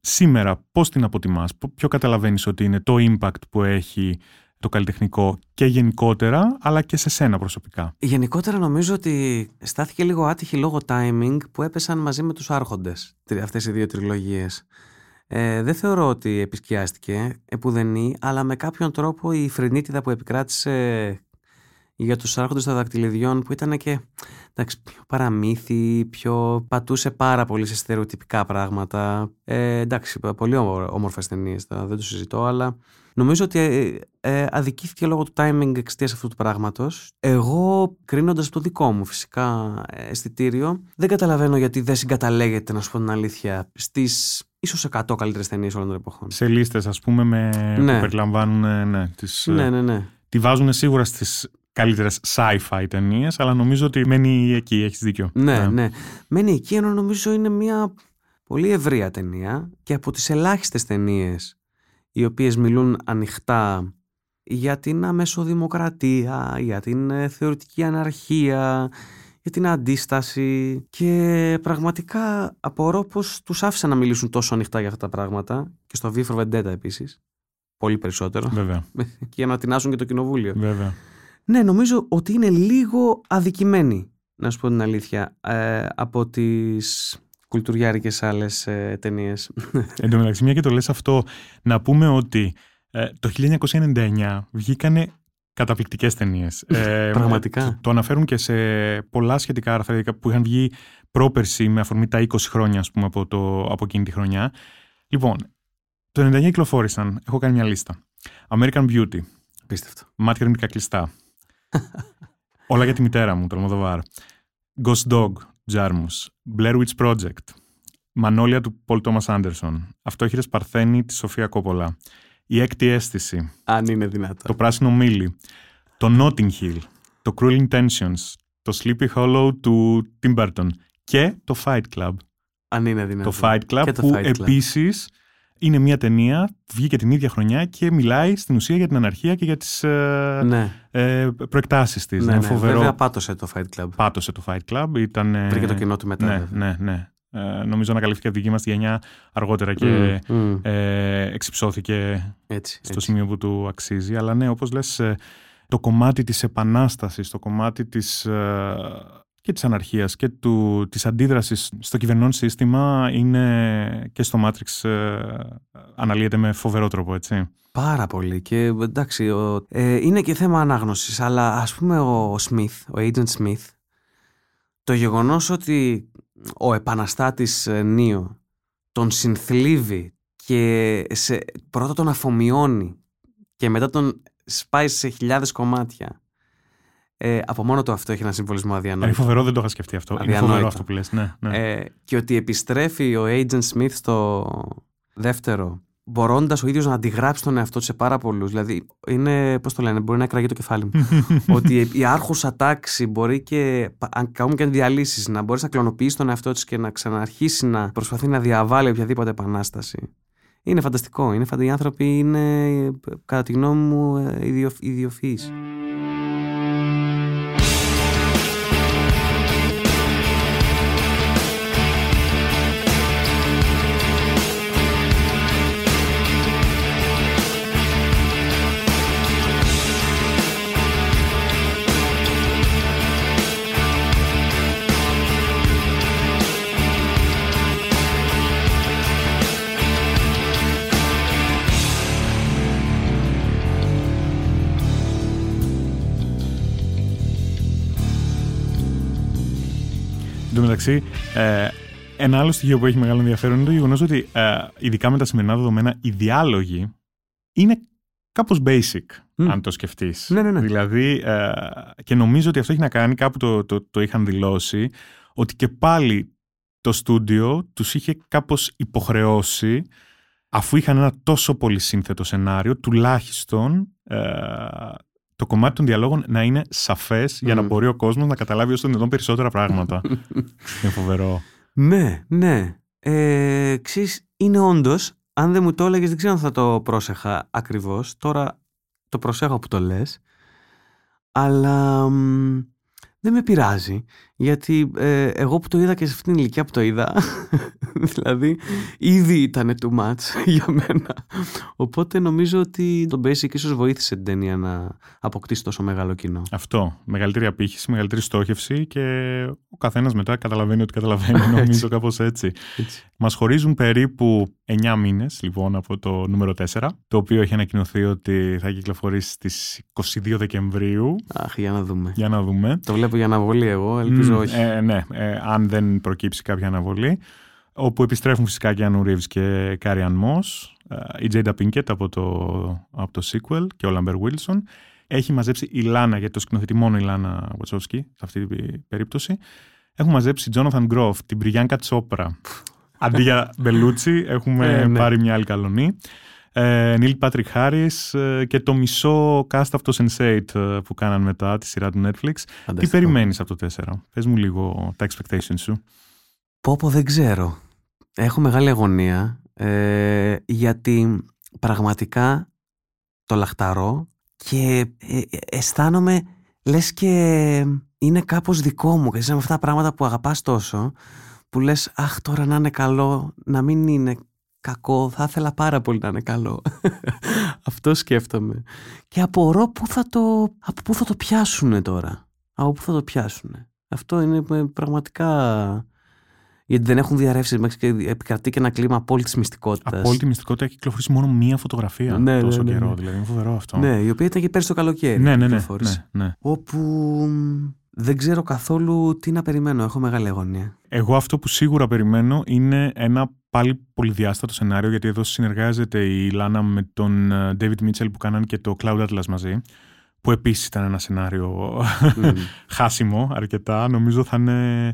Σήμερα πώς την αποτιμάς, πο- ποιο καταλαβαίνεις ότι είναι το impact που έχει το καλλιτεχνικό και γενικότερα, αλλά και σε σένα προσωπικά; Γενικότερα νομίζω ότι στάθηκε λίγο άτυχη λόγω timing που έπεσαν μαζί με τους άρχοντες τρι- αυτές οι δύο τριλογίες. Ε, δεν θεωρώ ότι επισκιάστηκε επουδενή, αλλά με κάποιον τρόπο η φρενίτιδα που επικράτησε για τους άρχοντες των δακτυλιδιών που ήταν και εντάξει, πιο παραμύθι, πιο πατούσε πάρα πολύ σε στερεοτυπικά πράγματα. Ε, εντάξει, πολύ όμο- όμορφες ταινίες, τώρα δεν το συζητώ, αλλά νομίζω ότι ε, ε, αδικήθηκε λόγω του timing εξαιτίας αυτού του πράγματος. Εγώ, κρίνοντας το δικό μου φυσικά ε, αισθητήριο, δεν καταλαβαίνω γιατί δεν συγκαταλέγεται, να σου πω την αλήθεια, στις ίσως 100 καλύτερες ταινίες όλων των εποχών. Σε λίστες ας πούμε με, Ναι. που περιλαμβάνουν ε, ναι, τις, Ναι, ε, ναι, ναι. τη βάζουν σίγουρα στις καλύτερες sci-fi ταινίες, αλλά νομίζω ότι μένει εκεί, έχεις δίκιο. Ναι, ναι. Μένει εκεί ενώ νομίζω είναι μια πολύ ευρεία ταινία και από τις ελάχιστες ταινίες οι οποίες μιλούν ανοιχτά για την αμεσοδημοκρατία, για την ε, θεωρητική αναρχία, για την αντίσταση και πραγματικά απορώ πως τους άφησαν να μιλήσουν τόσο ανοιχτά για αυτά τα πράγματα και στο V for Vendetta επίσης. Πολύ περισσότερο. Βέβαια, [LAUGHS] και για να τεινάσουν και το κοινοβούλιο. βέβαια. Ναι, νομίζω ότι είναι λίγο αδικημένη, να σου πω την αλήθεια, ε, από τις κουλτουριάρικες άλλες ε, ταινίες. Εν τω μεταξύ, μια και το λες αυτό, να πούμε ότι ε, το 1999 βγήκανε καταπληκτικές ταινίες. Πραγματικά. το, το αναφέρουν και σε πολλά σχετικά άρθρα που είχαν βγει πρόπερση με αφορμή τα 20 χρόνια, ας πούμε, από, το, από εκείνη τη χρονιά. Λοιπόν, το 99 κυκλοφόρησαν, έχω κάνει μια λίστα. American Beauty, Πίστευτο. Μάτια ερμηνικά κλειστά. Όλα για τη μητέρα μου, το Αλμοδοβάρ. Ghost Dog, Jarmus. Blair Witch Project. Μανόλια του Paul Thomas Anderson. Αυτόχειρες Παρθένη τη Σοφία Κόπολα. Η έκτη αίσθηση. Αν είναι δυνατό. Το πράσινο μήλι. Το Notting Hill. το Cruel Intentions, το Sleepy Hollow του Tim Burton και το Fight Club. Αν είναι δυνατόν. Το Fight Club Και το που Fight Club. επίσης είναι μια ταινία, βγήκε την ίδια χρονιά και μιλάει στην ουσία για την αναρχία και για τις ε, Ναι, ε, προεκτάσεις της. ναι, Είναι ναι. φοβερό. Βέβαια πάτωσε το Fight Club. Πάτωσε το Fight Club. Ήταν, ε, Βρήκε το κοινό του μετά. Ναι, βέβαια. ναι, ναι. Ε, νομίζω ανακαλύφθηκε από τη δική μας τη γενιά αργότερα και Μμ, μμ. ε, εξυψώθηκε Έτσι. στο έτσι. σημείο που του αξίζει. Αλλά ναι, όπως λες, ε, το κομμάτι της επανάστασης, το κομμάτι της, ε, και της αναρχίας και του, της αντίδρασης στο κυβερνών σύστημα είναι και στο Matrix ε, αναλύεται με φοβερό τρόπο, έτσι. Πάρα πολύ. Και εντάξει, ο- ε, είναι και θέμα ανάγνωσης, αλλά ας πούμε ο Smith, ο Agent Smith, το γεγονός ότι ο επαναστάτης ε, Νίο τον συνθλίβει και σε, πρώτα τον αφομοιώνει και μετά τον σπάει σε χιλιάδες κομμάτια. Ε, από μόνο το αυτό έχει ένα συμβολισμό Είναι αδιανόητο. φοβερό, δεν το είχα σκεφτεί αυτό. Είναι Αδιανόητο. φοβερό αυτό που λες, ναι. ναι. Ε, και ότι επιστρέφει ο Agent Smith στο δεύτερο, μπορώντας ο ίδιος να αντιγράψει τον εαυτό του σε πάρα πολλούς. Δηλαδή, είναι, πώς το λένε, μπορεί να εκραγεί το κεφάλι μου. [LAUGHS] ότι η άρχουσα τάξη μπορεί και, αν κάνουμε και διαλύσεις, να μπορείς να κλωνοποιήσεις τον εαυτό της και να ξαναρχίσει να προσπαθεί να διαβάλει οποιαδήποτε επανάσταση. Είναι φανταστικό. Είναι, φαντα- οι άνθρωποι είναι, κατά τη γνώμη μου, ε, τω μεταξύ, ε, ένα άλλο στοιχείο που έχει μεγάλο ενδιαφέρον είναι το γεγονός ότι, ε, ειδικά με τα σημερινά δεδομένα, οι διάλογοι είναι κάπως basic, Μμ. αν το σκεφτείς. Ναι, ναι, ναι. Δηλαδή, ε, και νομίζω ότι αυτό έχει να κάνει, κάπου το, το, το είχαν δηλώσει, ότι και πάλι το στούντιο τους είχε κάπως υποχρεώσει, αφού είχαν ένα τόσο πολύ σύνθετο σενάριο, τουλάχιστον ε, το κομμάτι των διαλόγων να είναι σαφές για να Μμ. μπορεί ο κόσμος να καταλάβει όσο το δυνατόν περισσότερα πράγματα. [LAUGHS] είναι φοβερό. Ναι, ναι. Ε, ξέρεις, είναι όντως. Αν δεν μου το έλεγες, δεν ξέρω αν θα το πρόσεχα ακριβώς. Τώρα το προσέχω που το λες. Αλλά μ, δεν με πειράζει. Γιατί ε, εγώ που το είδα και σε αυτήν την ηλικία που το είδα, [LAUGHS] δηλαδή ήδη ήταν too much [LAUGHS] για μένα. Οπότε νομίζω ότι το Basic ίσως βοήθησε την ταινία να αποκτήσει τόσο μεγάλο κοινό. Αυτό. Μεγαλύτερη απήχηση, μεγαλύτερη στόχευση και ο καθένας μετά καταλαβαίνει ότι καταλαβαίνει. [LAUGHS] Νομίζω κάπως έτσι. Έτσι. Μας χωρίζουν περίπου 9 μήνες λοιπόν από το νούμερο 4, το οποίο έχει ανακοινωθεί ότι θα κυκλοφορήσει στις 22 Δεκεμβρίου. Αχ, για να δούμε. Για να δούμε. Το βλέπω για αναβολή εγώ, ελπίζω Μμ, όχι. ε, ναι, ε, αν δεν προκύψει κάποια αναβολή. Όπου επιστρέφουν φυσικά Keanu Reeves και Carrie-Anne Moss, η Jada Pinkett από το, από το sequel και ο Lambert Wilson. Έχει μαζέψει η Λάνα, γιατί το σκηνοθετεί μόνο η Λάνα Wachowski σε αυτή την περίπτωση. Έχουν μαζέψει Jonathan Groff, την Μπριγιάνκα Τσόπρα. [LAUGHS] Αντί για Μπελούτσι, έχουμε Ε, ναι. πάρει μια άλλη καλονή. Ε, Neil Patrick Harris ε, και το μισό cast από το Sense8 ε, που κάναν μετά τη σειρά του Netflix. Τι Φανταστικό. περιμένεις από το 4. Πες μου λίγο τα expectations σου. Πω πω δεν ξέρω. Έχω μεγάλη αγωνία ε, γιατί πραγματικά το λαχταρώ και ε, ε, αισθάνομαι λες και είναι κάπως δικό μου. Και με αυτά τα πράγματα που αγαπάς τόσο που λες αχ τώρα να είναι καλό, να μην είναι κακό, θα ήθελα πάρα πολύ να είναι καλό. [LAUGHS] Αυτό σκέφτομαι. Και απορώ πού θα το, από πού θα το πιάσουνε τώρα. Από πού θα το πιάσουνε. Αυτό είναι ε, πραγματικά γιατί δεν έχουν διαρρεύσεις μέχρι και επικρατεί και ένα κλίμα απόλυτης μυστικότητας. Απόλυτη μυστικότητα έχει κυκλοφορήσει μόνο μία φωτογραφία Ναι, τόσο ναι, ναι, καιρό. ναι. Δηλαδή είναι φοβερό αυτό. Ναι, η οποία ήταν και πέρσι το καλοκαίρι. ναι, ναι. ναι, κυκλοφόρησε. ναι, ναι. Όπου μ, δεν ξέρω καθόλου τι να περιμένω. Έχω μεγάλη αγωνία. Εγώ αυτό που σίγουρα περιμένω είναι ένα πάλι πολυδιάστατο σενάριο, γιατί εδώ συνεργάζεται η Λάνα με τον ε, David Mitchell που κάναν και το Cloud Atlas μαζί, που επίσης ήταν ένα σενάριο Μμ. [LAUGHS] χάσιμο αρκετά. Νομίζω θα είναι,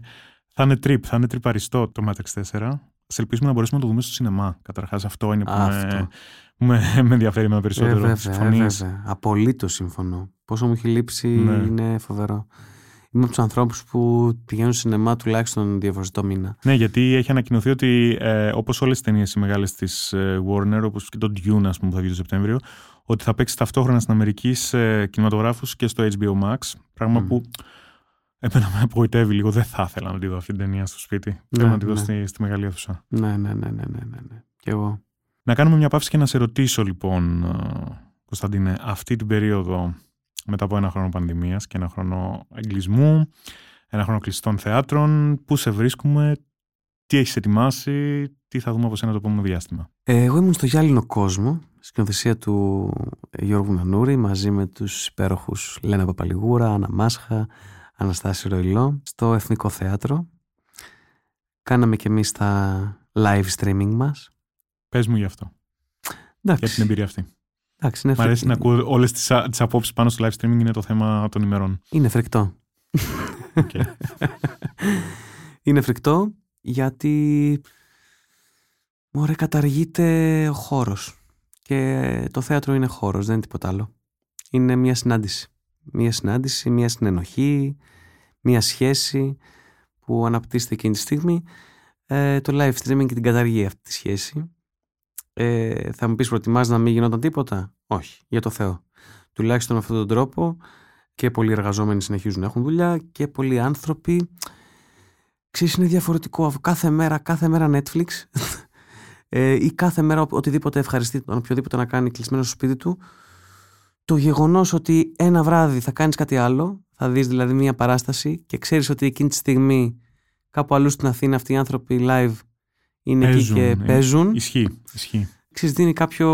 θα είναι trip, θα είναι τρυπαριστό το Matrix 4. Σε ελπίζουμε να μπορέσουμε να το δούμε στο σινεμά. Καταρχάς αυτό είναι που, Αυτό. με, [LAUGHS] που με, με ενδιαφέρει με Ε, περισσότερο. βέβαια, ε, Συμφωνείς; βέβαια. Απολύτως συμφωνώ. Πόσο μου έχει λείψει Ναι. είναι φοβερό. Είμαι από τους ανθρώπους που πηγαίνουν σινεμά τουλάχιστον δύο φορέ το μήνα. Ναι, γιατί έχει ανακοινωθεί ότι ε, όπως όλες τις ταινίες οι μεγάλες της ε, Warner, όπως και το Dune, ας πούμε, που θα βγει το Σεπτέμβριο, ότι θα παίξει ταυτόχρονα στην Αμερική σε κινηματογράφους και στο HBO Max. Πράγμα Μμμ. που εμένα με απογοητεύει λίγο. Δεν θα ήθελα να τη δω αυτή την ταινία στο σπίτι. Θέλω να τη δω ναι. στη, στη μεγάλη αίθουσα. Ναι, ναι, ναι, ναι, ναι, ναι, ναι. Και εγώ. Να κάνουμε μια παύση και να σε ρωτήσω λοιπόν, ε, Κωνσταντίνε, αυτή την περίοδο μετά από ένα χρόνο πανδημίας και ένα χρόνο εγκλισμού, ένα χρόνο κλειστών θεάτρων, πού σε βρίσκουμε, τι έχεις ετοιμάσει, τι θα δούμε από σένα το επόμενο διάστημα. Ε, εγώ ήμουν στο Γυάλινο Κόσμο, σκηνοθεσία του Γιώργου Νανούρη, μαζί με τους υπέροχους Λένα Παπαλιγούρα, Άννα Μάσχα, Αναστάση Ροϊλό, στο Εθνικό Θέατρο. Κάναμε και εμείς τα live streaming μας. Πες μου γι' αυτό, για Εντάξει, την εμπειρία αυτή. Εντάξει είναι, Μ' αρέσει να φρικτό. ακούω όλες τις, α- τις απόψεις πάνω στο live streaming, είναι το θέμα των ημερών. είναι φρικτό. Οκ. είναι φρικτό γιατί μωρέ καταργείται ο χώρος και το θέατρο είναι χώρος, δεν είναι τίποτα άλλο. Είναι μια συνάντηση. Μια συνάντηση, μια συνενοχή, μια σχέση που αναπτύσσεται εκείνη τη στιγμή. Ε, το live streaming και την καταργεί αυτή τη σχέση. Ε, θα μου πεις προτιμάς να μην γινόταν τίποτα; Όχι, για το Θεό. Τουλάχιστον με αυτόν τον τρόπο και πολλοί εργαζόμενοι συνεχίζουν να έχουν δουλειά και πολλοί άνθρωποι ξέρεις είναι διαφορετικό αφού κάθε μέρα, κάθε μέρα Netflix [LAUGHS] ε, ή κάθε μέρα ο- οτιδήποτε ευχαριστεί τον οποιοδήποτε να κάνει κλεισμένο στο σπίτι του το γεγονός ότι ένα βράδυ θα κάνεις κάτι άλλο θα δεις δηλαδή μια παράσταση και ξέρεις ότι εκείνη τη στιγμή κάπου αλλού στην Αθήνα αυτοί οι άνθρωποι live είναι Παίζουν, εκεί ε. και παίζουν Ισχύει, ισχύει. ξέρεις δίνει κάποιο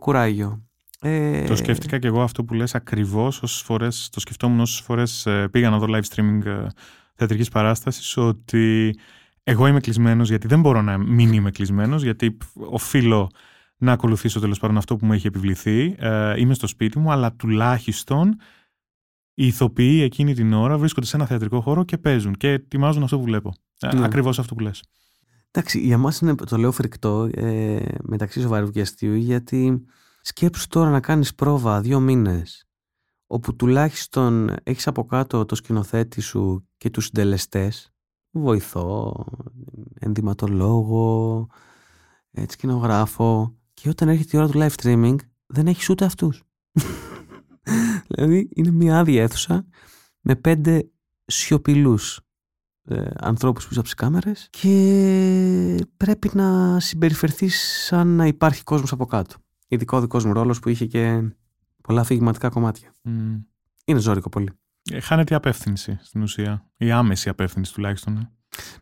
κουράγιο ε, Το σκέφτηκα και εγώ αυτό που λες ακριβώς όσες φορές, το σκεφτόμουν όσες φορές ε, πήγα να δω live streaming ε, θεατρικής παράστασης ότι εγώ είμαι κλεισμένος γιατί δεν μπορώ να μην είμαι κλεισμένος γιατί π, οφείλω να ακολουθήσω τέλος πάντων αυτό που μου έχει επιβληθεί. Ε, είμαι στο σπίτι μου, αλλά τουλάχιστον οι ηθοποιοί εκείνη την ώρα βρίσκονται σε ένα θεατρικό χώρο και παίζουν και ετοιμάζουν αυτό που βλέπω. Ε, Ναι. Ακριβώς αυτό που λες. Εντάξει, για μας είναι, το λέω φρικτό ε, μεταξύ σοβαρού και αστείου γιατί σκέψου τώρα να κάνεις πρόβα δύο μήνες όπου τουλάχιστον έχεις από κάτω το σκηνοθέτη σου και τους συντελεστές. Βοηθό, ενδυματολόγο, ε, σκηνογράφο. Και όταν έρχεται η ώρα του live streaming δεν έχεις ούτε αυτούς. [LAUGHS] δηλαδή είναι μια άδεια αίθουσα με πέντε σιωπηλούς ε, ανθρώπους πίσω από τις κάμερες και πρέπει να συμπεριφερθείς σαν να υπάρχει κόσμος από κάτω. Ειδικά ο δικός μου ρόλος που είχε και πολλά αφηγηματικά κομμάτια. Μμ. Είναι ζώρικο πολύ. Ε, Χάνεται η απεύθυνση στην ουσία. Η άμεση απεύθυνση τουλάχιστον. ε.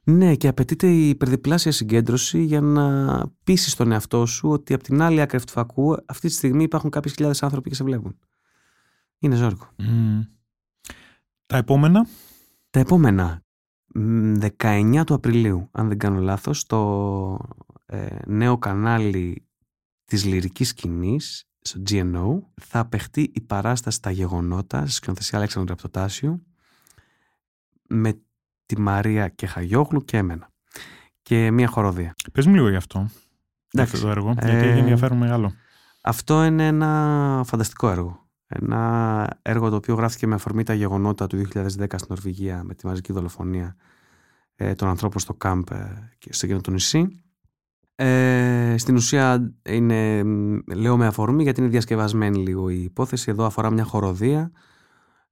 Ναι, και απαιτείται η υπερδιπλάσια συγκέντρωση για να πείσει τον εαυτό σου ότι από την άλλη άκρη του φακού αυτή τη στιγμή υπάρχουν κάποιες χιλιάδες άνθρωποι και σε βλέπουν. Είναι ζώρικο. Μμ. Τα επόμενα. Τα επόμενα, μ, 19 του Απριλίου, αν δεν κάνω λάθος, το ε, νέο κανάλι της λυρικής σκηνής, στο GNO, θα παιχτεί η παράσταση «Τα γεγονότα» στη σκηνοθεσία Αλέξανδρου Ραπτοτάσιου με τη Μαρία Κεχαγιόγλου και εμένα. Και μία χοροδία. Πες μου λίγο γι' αυτό. Για Εντάξει. αυτό το έργο. Ε, Γιατί έχει ενδιαφέρον μεγάλο. Αυτό είναι ένα φανταστικό έργο. Ένα έργο το οποίο γράφτηκε με αφορμή τα γεγονότα του 2010 στην Νορβηγία με τη μαζική δολοφονία ε, των ανθρώπων στο κάμπ ε, και στο εκείνο το νησί. Ε, στην ουσία είναι, μ, λέω με αφορμή γιατί είναι διασκευασμένη λίγο η υπόθεση. Εδώ αφορά μια χοροδία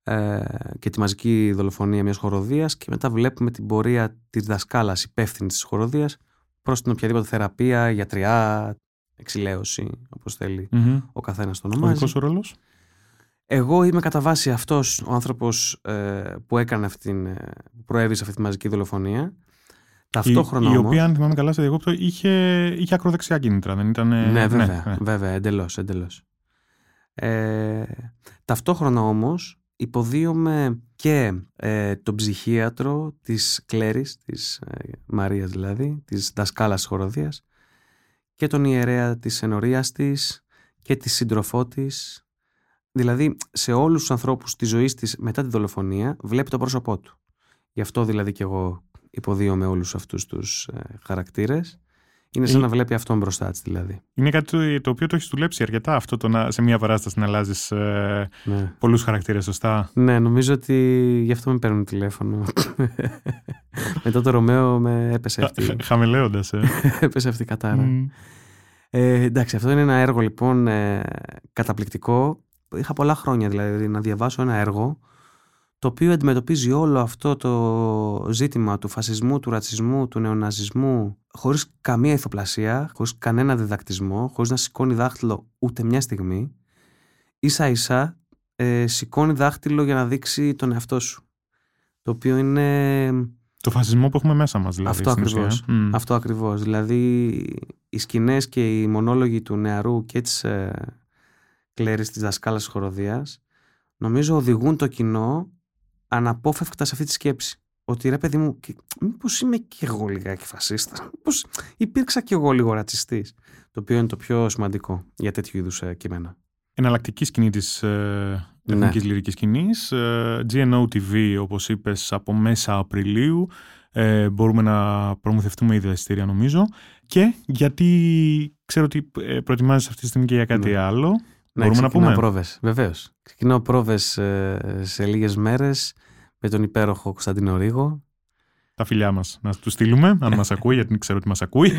ε, και τη μαζική δολοφονία μιας χοροδίας και μετά βλέπουμε την πορεία της δασκάλας υπεύθυνης της χοροδίας προς την οποιαδήποτε θεραπεία, γιατριά, εξηλαίωση, όπως θέλει Μμμ. ο καθένας το Ο ονομάζει. δικός σου ρόλος; Εγώ είμαι κατά βάση αυτός ο άνθρωπος ε, που έκανε αυτή την, ε, που προέβη σε αυτή τη μαζική δολοφονία. Ταυτόχρονα η, η όμως... οποία, αν θυμάμαι καλά, σε διακόπτω, είχε, είχε ακροδεξιά κίνητρα, δεν ήταν. Ναι, βέβαια, ναι. βέβαια, εντελώς, εντελώς. Ε, ταυτόχρονα όμως υποδίωμε και ε, τον ψυχίατρο της Κλέρης, της ε, Μαρίας δηλαδή, της δασκάλας της χοροδίας και τον ιερέα της ενορίας της και τη σύντροφό της. Δηλαδή σε όλους τους ανθρώπους της ζωής της μετά τη δολοφονία βλέπει το πρόσωπό του. Γι' αυτό δηλαδή και εγώ υποδίωμαι όλους αυτούς τους ε, χαρακτήρες. Είναι σαν Ε, να βλέπει αυτόν μπροστά της δηλαδή. Είναι κάτι το, το οποίο το έχεις δουλέψει αρκετά αυτό το να, σε μια παράσταση να αλλάζεις ε, Ναι. πολλούς χαρακτήρες, σωστά; ναι, νομίζω ότι γι' αυτό με παίρνουν τηλέφωνο. [LAUGHS] Μετά το Ρωμαίο με έπεσε αυτή, Χαμηλέοντας. Ε. [LAUGHS] έπεσε αυτή η κατάρα. Μμ. Ε, εντάξει, αυτό είναι ένα έργο λοιπόν ε, καταπληκτικό. Είχα πολλά χρόνια δηλαδή να διαβάσω ένα έργο το οποίο αντιμετωπίζει όλο αυτό το ζήτημα του φασισμού, του ρατσισμού, του νεοναζισμού χωρίς καμία ηθοπλασία, χωρίς κανένα διδακτισμό, χωρίς να σηκώνει δάχτυλο ούτε μια στιγμή. Ίσα ίσα ε, σηκώνει δάχτυλο για να δείξει τον εαυτό σου. Το οποίο είναι Το φασισμό που έχουμε μέσα μας, δηλαδή. αυτό στην ουσία. ακριβώς. Μμ. Αυτό ακριβώς. Δηλαδή οι σκηνές και οι μονόλογοι του νεαρού και της ε, Κλέρης της δασκάλας της χοροδίας νομίζω οδηγούν το κοινό αναπόφευκτα σε αυτή τη σκέψη. Ότι ρε παιδί μου, και- μήπως είμαι και εγώ λιγάκι φασίστας, μήπως υπήρξα και εγώ λίγο ρατσιστής; Το οποίο είναι το πιο σημαντικό για τέτοιου είδους ε, κείμενα. Εναλλακτική σκηνή της ε, Ναι. εθνική λυρικής σκηνής. Ε, GNO TV, όπως είπες, από μέσα Απριλίου. Ε, μπορούμε να προμηθευτούμε ήδη τα εισιτήρια, νομίζω. Και γιατί ξέρω ότι ε, προετοιμάζεσαι αυτή τη στιγμή και για κάτι Ναι. άλλο. Ναι, Μπορούμε να ξεκινάω πούμε; πρόβες, βεβαίως. Ξεκινάω πρόβες ε, σε λίγες μέρες με τον υπέροχο Κωνσταντίνο Ρίγο. Τα φιλιά μας να τους στείλουμε, αν μας [LAUGHS] ακούει, γιατί ξέρω ότι μας ακούει.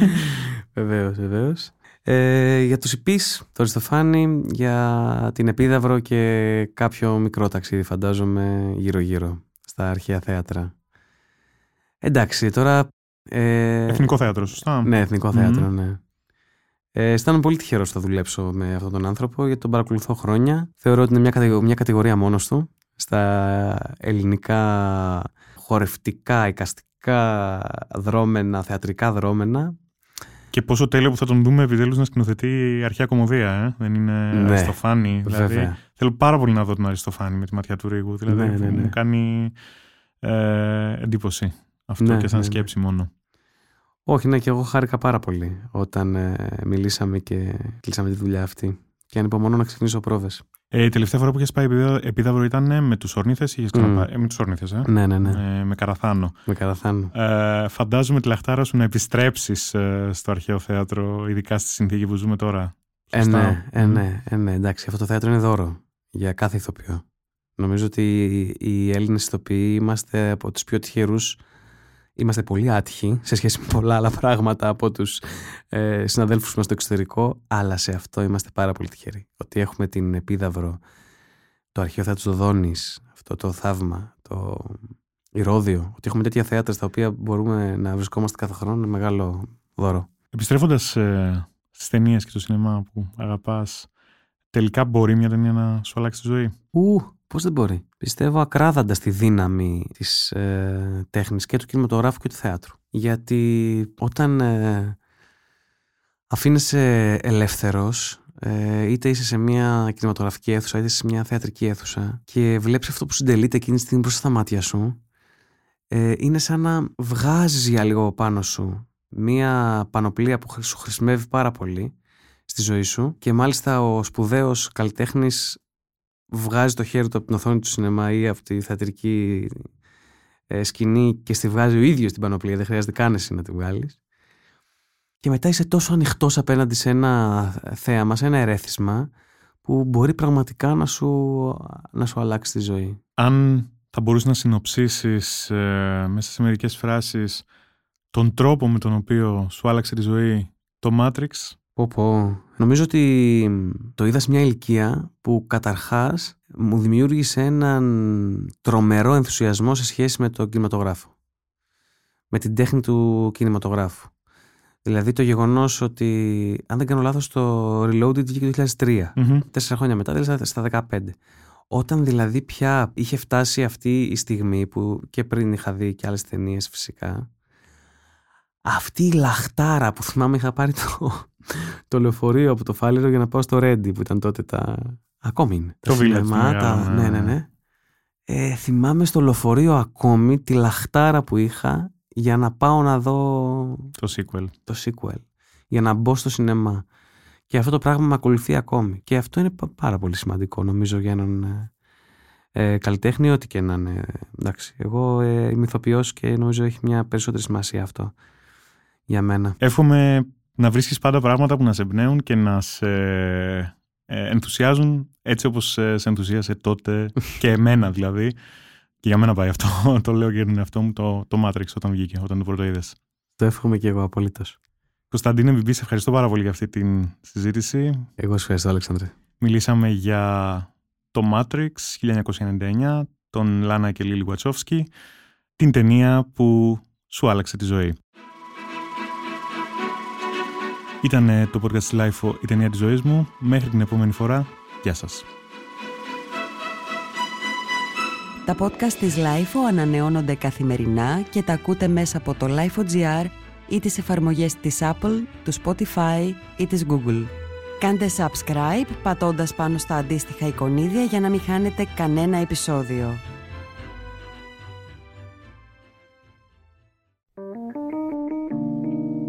Βεβαίως, βεβαίως. Ε, για τους υπείς, το Αριστοφάνη, για την Επίδαυρο και κάποιο μικρό ταξίδι φαντάζομαι γύρω-γύρω στα αρχαία θέατρα. Εντάξει, τώρα... Ε, Εθνικό θέατρο, σωστά; Ναι, Εθνικό Μμμ. Θέατρο, ναι. Ε, αισθάνομαι πολύ τυχερός που θα δουλέψω με αυτόν τον άνθρωπο γιατί τον παρακολουθώ χρόνια. Θεωρώ ότι είναι μια, κατηγο- μια κατηγορία μόνος του στα ελληνικά χορευτικά, εικαστικά δρόμενα, θεατρικά δρόμενα. Και πόσο τέλειο που θα τον δούμε επιτέλους να σκηνοθετεί αρχαία κομμωδία, ε; Δεν είναι Ναι, Αριστοφάνη. Δηλαδή, Βέβαια. θέλω πάρα πολύ να δω τον Αριστοφάνη με τη ματιά του Ρίγου. Δηλαδή, Ναι, ναι, ναι. μου κάνει ε, εντύπωση αυτό Ναι, και σαν ναι, ναι. σκέψη μόνο. Όχι, ναι, και εγώ χάρηκα πάρα πολύ όταν ε, μιλήσαμε και κλείσαμε τη δουλειά αυτή. Και ανυπομονώ να ξεκινήσω πρόβες. Ε, η τελευταία φορά που είχες πάει επίδα- επίδαυρο ήταν ε, με τους Ορνίθε ή είχε ξαναπάει. Ε, με τους Ορνίθε, ε; Ναι, ναι, ναι. Ε, με Καραθάνο. Με καραθάνω. Ε, φαντάζομαι τη λαχτάρα σου να επιστρέψεις στο αρχαίο θέατρο, ειδικά στη συνθήκη που ζούμε τώρα. Ε, Σωστά. ναι, ε, Μμ. ναι, ε, ναι, εντάξει, αυτό το θέατρο είναι δώρο για κάθε ηθοποιό. Νομίζω ότι οι Έλληνες ηθοποιοί είμαστε από τους πιο τυχερούς Είμαστε πολύ άτυχοι σε σχέση με πολλά άλλα πράγματα από τους ε, συναδέλφους μας στο εξωτερικό, αλλά σε αυτό είμαστε πάρα πολύ τυχεροί. Ότι έχουμε την Επίδαυρο, το αρχαίο θέατρο του Δόνης, αυτό το θαύμα, το Ηρώδιο, ότι έχουμε τέτοια θέατρα στα οποία μπορούμε να βρισκόμαστε κάθε χρόνο, είναι μεγάλο δώρο. Επιστρέφοντας ε, στις ταινίες και το σινεμά που αγαπάς, τελικά μπορεί μια ταινία να σου αλλάξει τη ζωή; Ου, πώς δεν μπορεί; Πιστεύω ακράδαντα στη δύναμη της ε, τέχνης και του κινηματογράφου και του θέατρου. Γιατί όταν ε, αφήνεσαι ελεύθερος, ε, είτε είσαι σε μια κινηματογραφική αίθουσα, είτε σε μια θεατρική αίθουσα και βλέπεις αυτό που συντελείται εκείνη τη στιγμή μπροστά στα μάτια σου, ε, είναι σαν να βγάζεις για λίγο πάνω σου μια πανοπλία που σου χρησιμεύει πάρα πολύ στη ζωή σου και μάλιστα ο σπουδαίος καλλιτέχνης βγάζει το χέρι του από την οθόνη του σινεμά ή από τη θεατρική ε, σκηνή και στη βγάζει ο ίδιος την πανοπλία, δεν χρειάζεται καν εσύ να τη βγάλεις. Και μετά είσαι τόσο ανοιχτός απέναντι σε ένα θέαμα, σε ένα ερέθισμα που μπορεί πραγματικά να σου, να σου αλλάξει τη ζωή. Αν θα μπορούσε να συνοψίσεις ε, μέσα σε μερικές φράσεις τον τρόπο με τον οποίο σου άλλαξε τη ζωή το Matrix, Πω πω. Νομίζω ότι το είδα σε μια ηλικία που καταρχάς μου δημιούργησε έναν τρομερό ενθουσιασμό σε σχέση με τον κινηματογράφο. Με την τέχνη του κινηματογράφου. Δηλαδή το γεγονός ότι, αν δεν κάνω λάθος, το Reloaded βγήκε το 2003. Μμμ. Τέσσερα χρόνια μετά, δηλαδή στα 15. Όταν δηλαδή πια είχε φτάσει αυτή η στιγμή που και πριν είχα δει και άλλες ταινίες φυσικά, αυτή η λαχτάρα που θυμάμαι είχα πάρει το, το λεωφορείο από το Φάληρο για να πάω στο Ρέντι που ήταν τότε τα... Ακόμη είναι. Το τα Village, σινεμά, το τα... μεγάλο, ναι, ναι. ναι, ναι. Ε, θυμάμαι στο λεωφορείο ακόμη τη λαχτάρα που είχα για να πάω να δω το sequel. το sequel. Για να μπω στο σινεμά. Και αυτό το πράγμα με ακολουθεί ακόμη. Και αυτό είναι πα- πάρα πολύ σημαντικό νομίζω για έναν ε, ε, καλλιτέχνη, ό,τι και να είναι. Εντάξει, εγώ ε, είμαι ηθοποιός και νομίζω έχει μια περισσότερη σημασία αυτό για μένα. Εύχομαι να βρίσκεις πάντα πράγματα που να σε εμπνέουν και να σε ε, ενθουσιάζουν έτσι όπως ε, σε ενθουσίασε τότε [LAUGHS] και εμένα δηλαδή. Και για μένα πάει αυτό, [LAUGHS] το λέω και τον εαυτό μου, το, το Matrix όταν βγήκε, όταν το πρώτο είδες. Το εύχομαι και εγώ απολύτως. Κωνσταντίνε Βιμπή, σε ευχαριστώ πάρα πολύ για αυτή τη συζήτηση. Εγώ σε ευχαριστώ, Αλέξανδρε. Μιλήσαμε για το Matrix 1999, τον Λάνα και Λίλι Γουατσόφσκι, την ταινία που σου άλλαξε τη ζωή. Ήταν το podcast Life η ταινία της ζωής μου. Μέχρι την επόμενη φορά, γεια σας. Τα podcast της LIFO ανανεώνονται καθημερινά και τα ακούτε μέσα από το LIFO.gr ή τις εφαρμογές της Apple, του Spotify ή της Google. Κάντε subscribe πατώντας πάνω στα αντίστοιχα εικονίδια για να μην χάνετε κανένα επεισόδιο.